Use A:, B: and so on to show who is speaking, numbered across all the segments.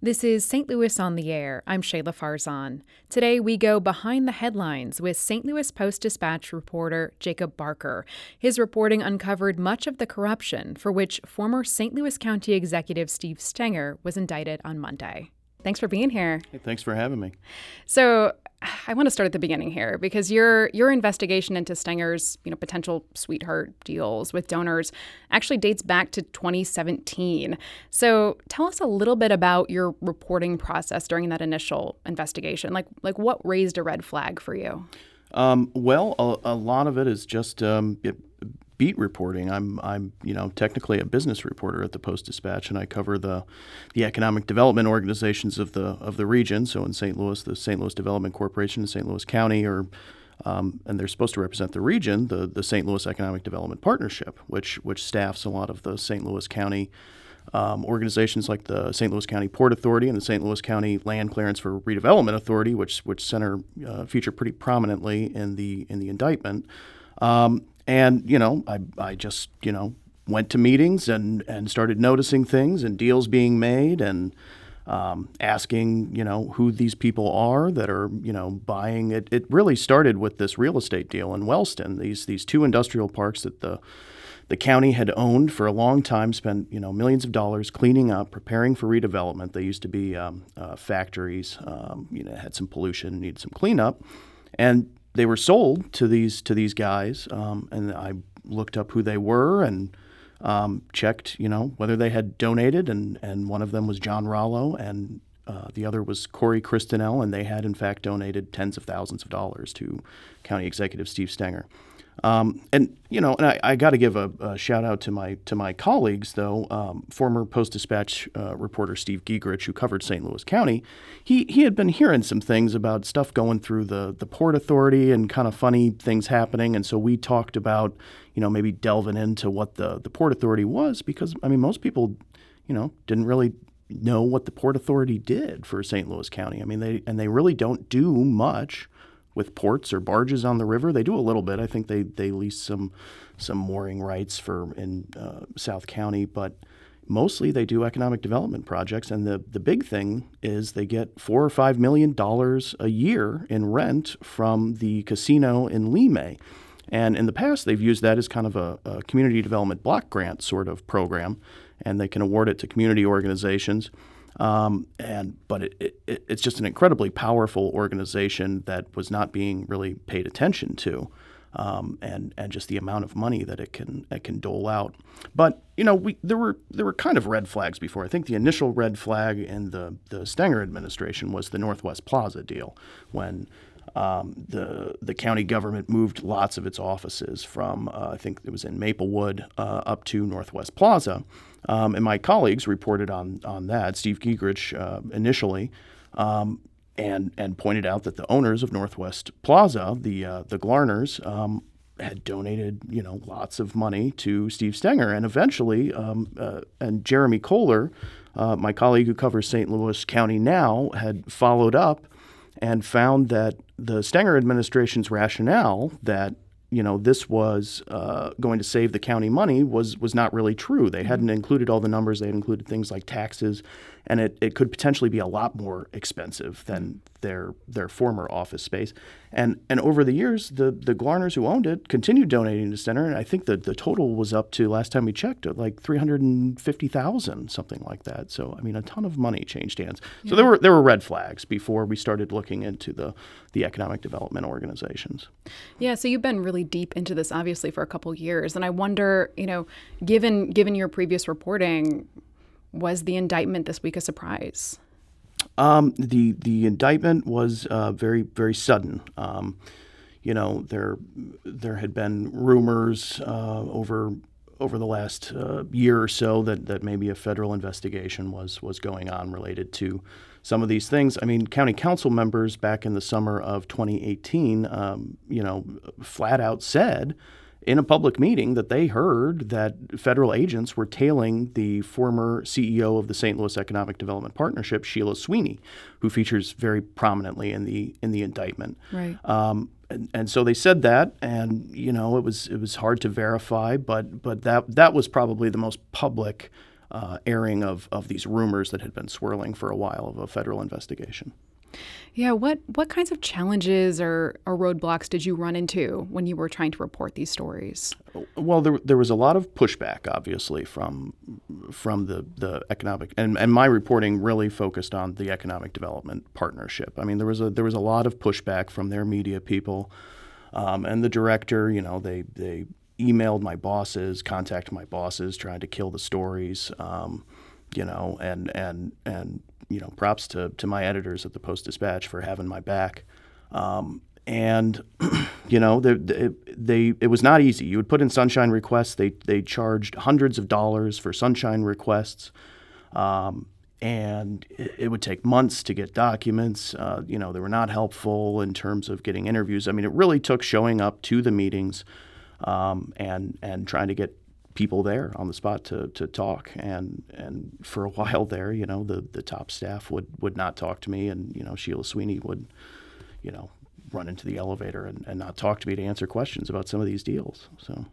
A: This is St. Louis on the Air. I'm Shayla Farzan. Today we go behind the headlines with St. Louis Post Dispatch reporter Jacob Barker. His reporting uncovered much of the corruption for which former St. Louis County Executive Steve Stenger was indicted on Monday. Thanks for being here.
B: Hey, thanks for having me.
A: So, I want to start at the beginning here because your your investigation into Stenger's you know potential sweetheart deals with donors actually dates back to 2017. So tell us a little bit about your reporting process during that initial investigation. Like like what raised a red flag for you?
B: Um, well, a, a, lot of it is just um, it, beat reporting. I'm I'm you know technically a business reporter at the Post Dispatch, and I cover the the economic development organizations of the of the region. So in St. Louis, the St. Louis Development Corporation, St. Louis County, or um, and they're supposed to represent the region, the the St. Louis Economic Development Partnership, which which staffs a lot of the St. Louis County. Um, organizations like the St. Louis County Port Authority and the St. Louis County Land Clearance for Redevelopment Authority, which which center uh, feature pretty prominently in the in the indictment. Um, and, you know, I, I just, you know, went to meetings and, and started noticing things and deals being made and um, asking, you know, who these people are that are, you know, buying it. It really started with this real estate deal in Wellston. These these two industrial parks that the the county had owned for a long time, spent you know millions of dollars cleaning up, preparing for redevelopment. They used to be um, uh, factories, um, you know, had some pollution, needed some cleanup, and they were sold to these to these guys, um, and I looked up who they were and um, checked, you know, whether they had donated, and and one of them was John Rollo, and uh, the other was Corey Christinell, and they had in fact donated tens of thousands of dollars to County Executive Steve Stenger. Um, and you know, and I, I got to give a, a, shout out to my to my colleagues though. Um, former Post Dispatch uh, reporter Steve Giegerich, who covered St. Louis County, he he had been hearing some things about stuff going through the the Port Authority and kind of funny things happening. And so we talked about you know maybe delving into what the the Port Authority was because I mean most people you know didn't really know what the Port Authority did for St. Louis County. I mean they and they really don't do much with ports or barges on the river. They do a little bit. I think they they lease some some mooring rights for in uh, South County, but mostly they do economic development projects. And the the big thing is they get four or five million dollars a year in rent from the casino in Lemay. And in the past, they've used that as kind of a, a community development block grant sort of program, and they can award it to community organizations. Um, and but it, it, it's just an incredibly powerful organization that was not being really paid attention to, um, and and just the amount of money that it can it can dole out. But you know, we there were there were kind of red flags before. I think the initial red flag in the the Stenger administration was the Northwest Plaza deal when. Um, the the county government moved lots of its offices from uh, I think it was in Maplewood uh, up to Northwest Plaza, um, and my colleagues reported on, on that, Steve Giegerich uh, initially, um, and, and pointed out that the owners of Northwest Plaza, the, uh, the Glarners, um, had donated, you know, lots of money to Steve Stenger. And eventually, um, uh, and Jeremy Kohler, uh, my colleague who covers St. Louis County now, had followed up and found that the Stenger administration's rationale that you know this was uh, going to save the county money was was not really true. They hadn't mm-hmm. included all the numbers. They had included things like taxes, and it, it could potentially be a lot more expensive than their their former office space. And and over the years, the the Glarners who owned it continued donating to Stenger, and I think that the total was up to last time we checked like three hundred and fifty thousand, something like that. So I mean, a ton of money changed hands. Yeah. So there were there were red flags before we started looking into the the economic development organizations.
A: Yeah. So you've been really deep into this, obviously, for a couple years, and I wonder, you know, given given your previous reporting, was the indictment this week a surprise?
B: Um, the the indictment was uh, very very sudden. Um, you know there there had been rumors uh, over over the last uh, year or so that, that maybe a federal investigation was was going on related to some of these things. I mean, county council members back in the summer of 2018, um, you know, flat out said in a public meeting that they heard that federal agents were tailing the former CEO of the St. Louis Economic Development Partnership, Sheila Sweeney, who features very prominently in the in the indictment.
A: Right.
B: Um, and, and so they said that, and you know it was it was hard to verify, but but that that was probably the most public uh, airing of, of these rumors that had been swirling for a while of a federal investigation.
A: Yeah, what what kinds of challenges or, or roadblocks did you run into when you were trying to report these stories?
B: Well, there, there was a lot of pushback, obviously, from from the, the economic and, and my reporting really focused on the economic development partnership. I mean, there was a there was a lot of pushback from their media people, um, and the director. You know, they they emailed my bosses, contacted my bosses, trying to kill the stories. Um, you know, and and and you know, props to to my editors at the Post Dispatch for having my back. Um, and you know, they, they, they, it was not easy. You would put in sunshine requests. They they charged hundreds of dollars for sunshine requests. Um, and it, it, would take months to get documents. Uh, you know, they were not helpful in terms of getting interviews. I mean, it really took showing up to the meetings um, and and trying to get people there on the spot to, to talk. And and for a while there, you know, the, the top staff would, would not talk to me, and you know, Sheila Sweeney would, you know, run into the elevator and, and not talk to me to answer questions about some of these deals. So.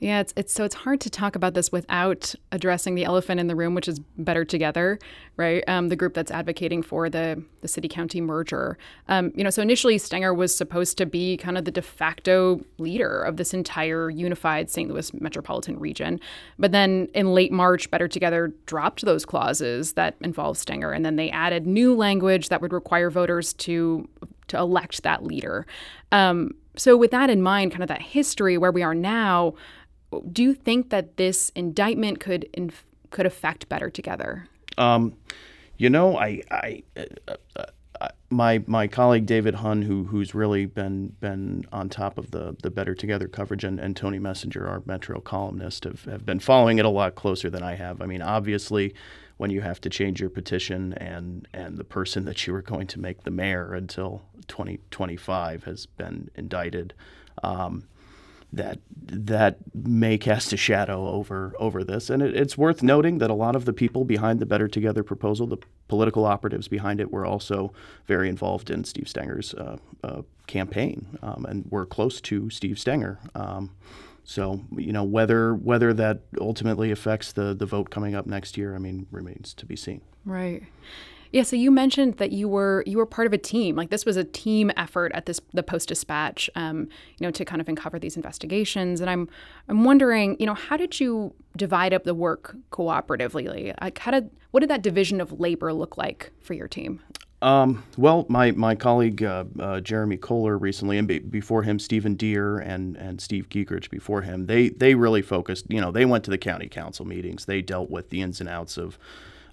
A: Yeah, it's it's so it's hard to talk about this without addressing the elephant in the room, which is Better Together, right? Um, the group that's advocating for the the city county merger. Um, you know, so initially Stenger was supposed to be kind of the de facto leader of this entire unified St. Louis metropolitan region, but then in late March, Better Together dropped those clauses that involved Stenger, and then they added new language that would require voters to to elect that leader. Um, so with that in mind, kind of that history where we are now do you think that this indictment could inf- could affect Better Together? Um,
B: you know, I, I, uh, uh, my my colleague David Hunn, who who's really been been on top of the the Better Together coverage, and, and Tony Messenger, our Metro columnist, have, have been following it a lot closer than I have. I mean, obviously, when you have to change your petition and and the person that you were going to make the mayor until 2025 has been indicted. Um, that that may cast a shadow over over this. And it, it's worth noting that a lot of the people behind the Better Together proposal, the political operatives behind it, were also very involved in Steve Stenger's uh, uh, campaign um, and were close to Steve Stenger. Um, so you know whether whether that ultimately affects the the vote coming up next year, I mean, remains to be seen.
A: Right. Yeah, so you mentioned that you were you were part of a team. Like this was a team effort at this the Post Dispatch, um, you know, to kind of uncover these investigations. And I'm I'm wondering, you know, how did you divide up the work cooperatively? Like, how did what did that division of labor look like for your team?
B: Um, well, my my colleague uh, uh, Jeremy Kohler recently, and be, before him, Stephen Deere and and Steve Giegerich before him, they they really focused. You know, they went to the county council meetings. They dealt with the ins and outs of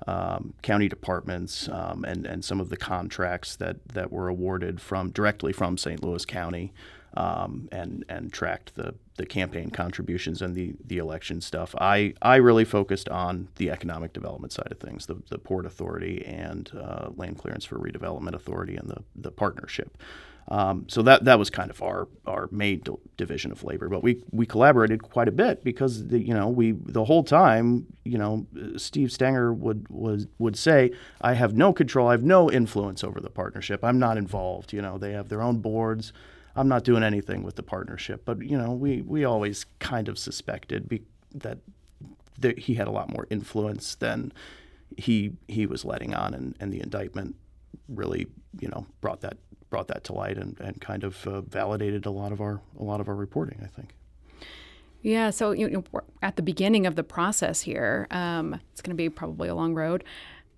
B: um, county departments um, and and some of the contracts that that were awarded from directly from St. Louis County, um, and and tracked the the campaign contributions and the the election stuff. I I really focused on the economic development side of things, the the Port Authority and uh, Land Clearance for Redevelopment Authority and the the partnership. Um, so that that was kind of our our main division of labor, but we we collaborated quite a bit because the, you know we the whole time you know Steve Stenger would was would say I have no control, I have no influence over the partnership, I'm not involved. You know they have their own boards, I'm not doing anything with the partnership. But you know we we always kind of suspected be, that that he had a lot more influence than he he was letting on, and, and the indictment really you know brought that brought that to light and, and kind of uh, validated a lot of our a lot of our reporting. I think.
A: Yeah, so you know, at the beginning of the process here, um, it's going to be probably a long road.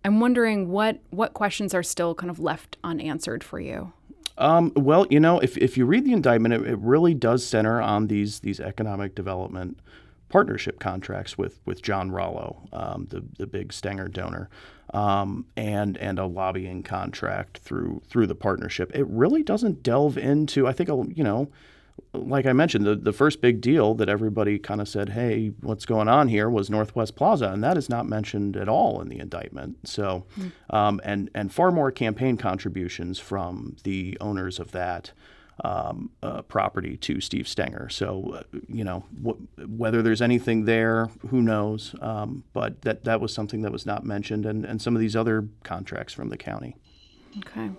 A: I'm wondering what what questions are still kind of left unanswered for you.
B: Um, well, you know, if, if you read the indictment, it, it really does center on these these economic development partnership contracts with with John Rollo, um, the the big Stenger donor, um, and and a lobbying contract through through the partnership. It really doesn't delve into. I think you know, like I mentioned, the the first big deal that everybody kind of said, "Hey, what's going on here?" was Northwest Plaza, and that is not mentioned at all in the indictment. So, mm. um, and and far more campaign contributions from the owners of that um, uh, property to Steve Stenger. So, uh, you know, wh- whether there's anything there, who knows? Um, but that that was something that was not mentioned, and, and some of these other contracts from the county.
A: Okay.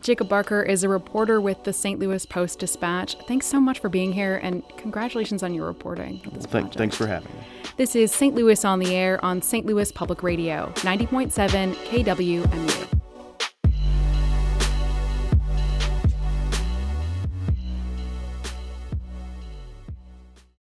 A: Jacob Barker is a reporter with the St. Louis Post Dispatch. Thanks so much for being here and congratulations on your reporting.
B: Well, th- thanks for having me.
A: This is St. Louis on the Air on St. Louis Public Radio, 90.7 KWMU.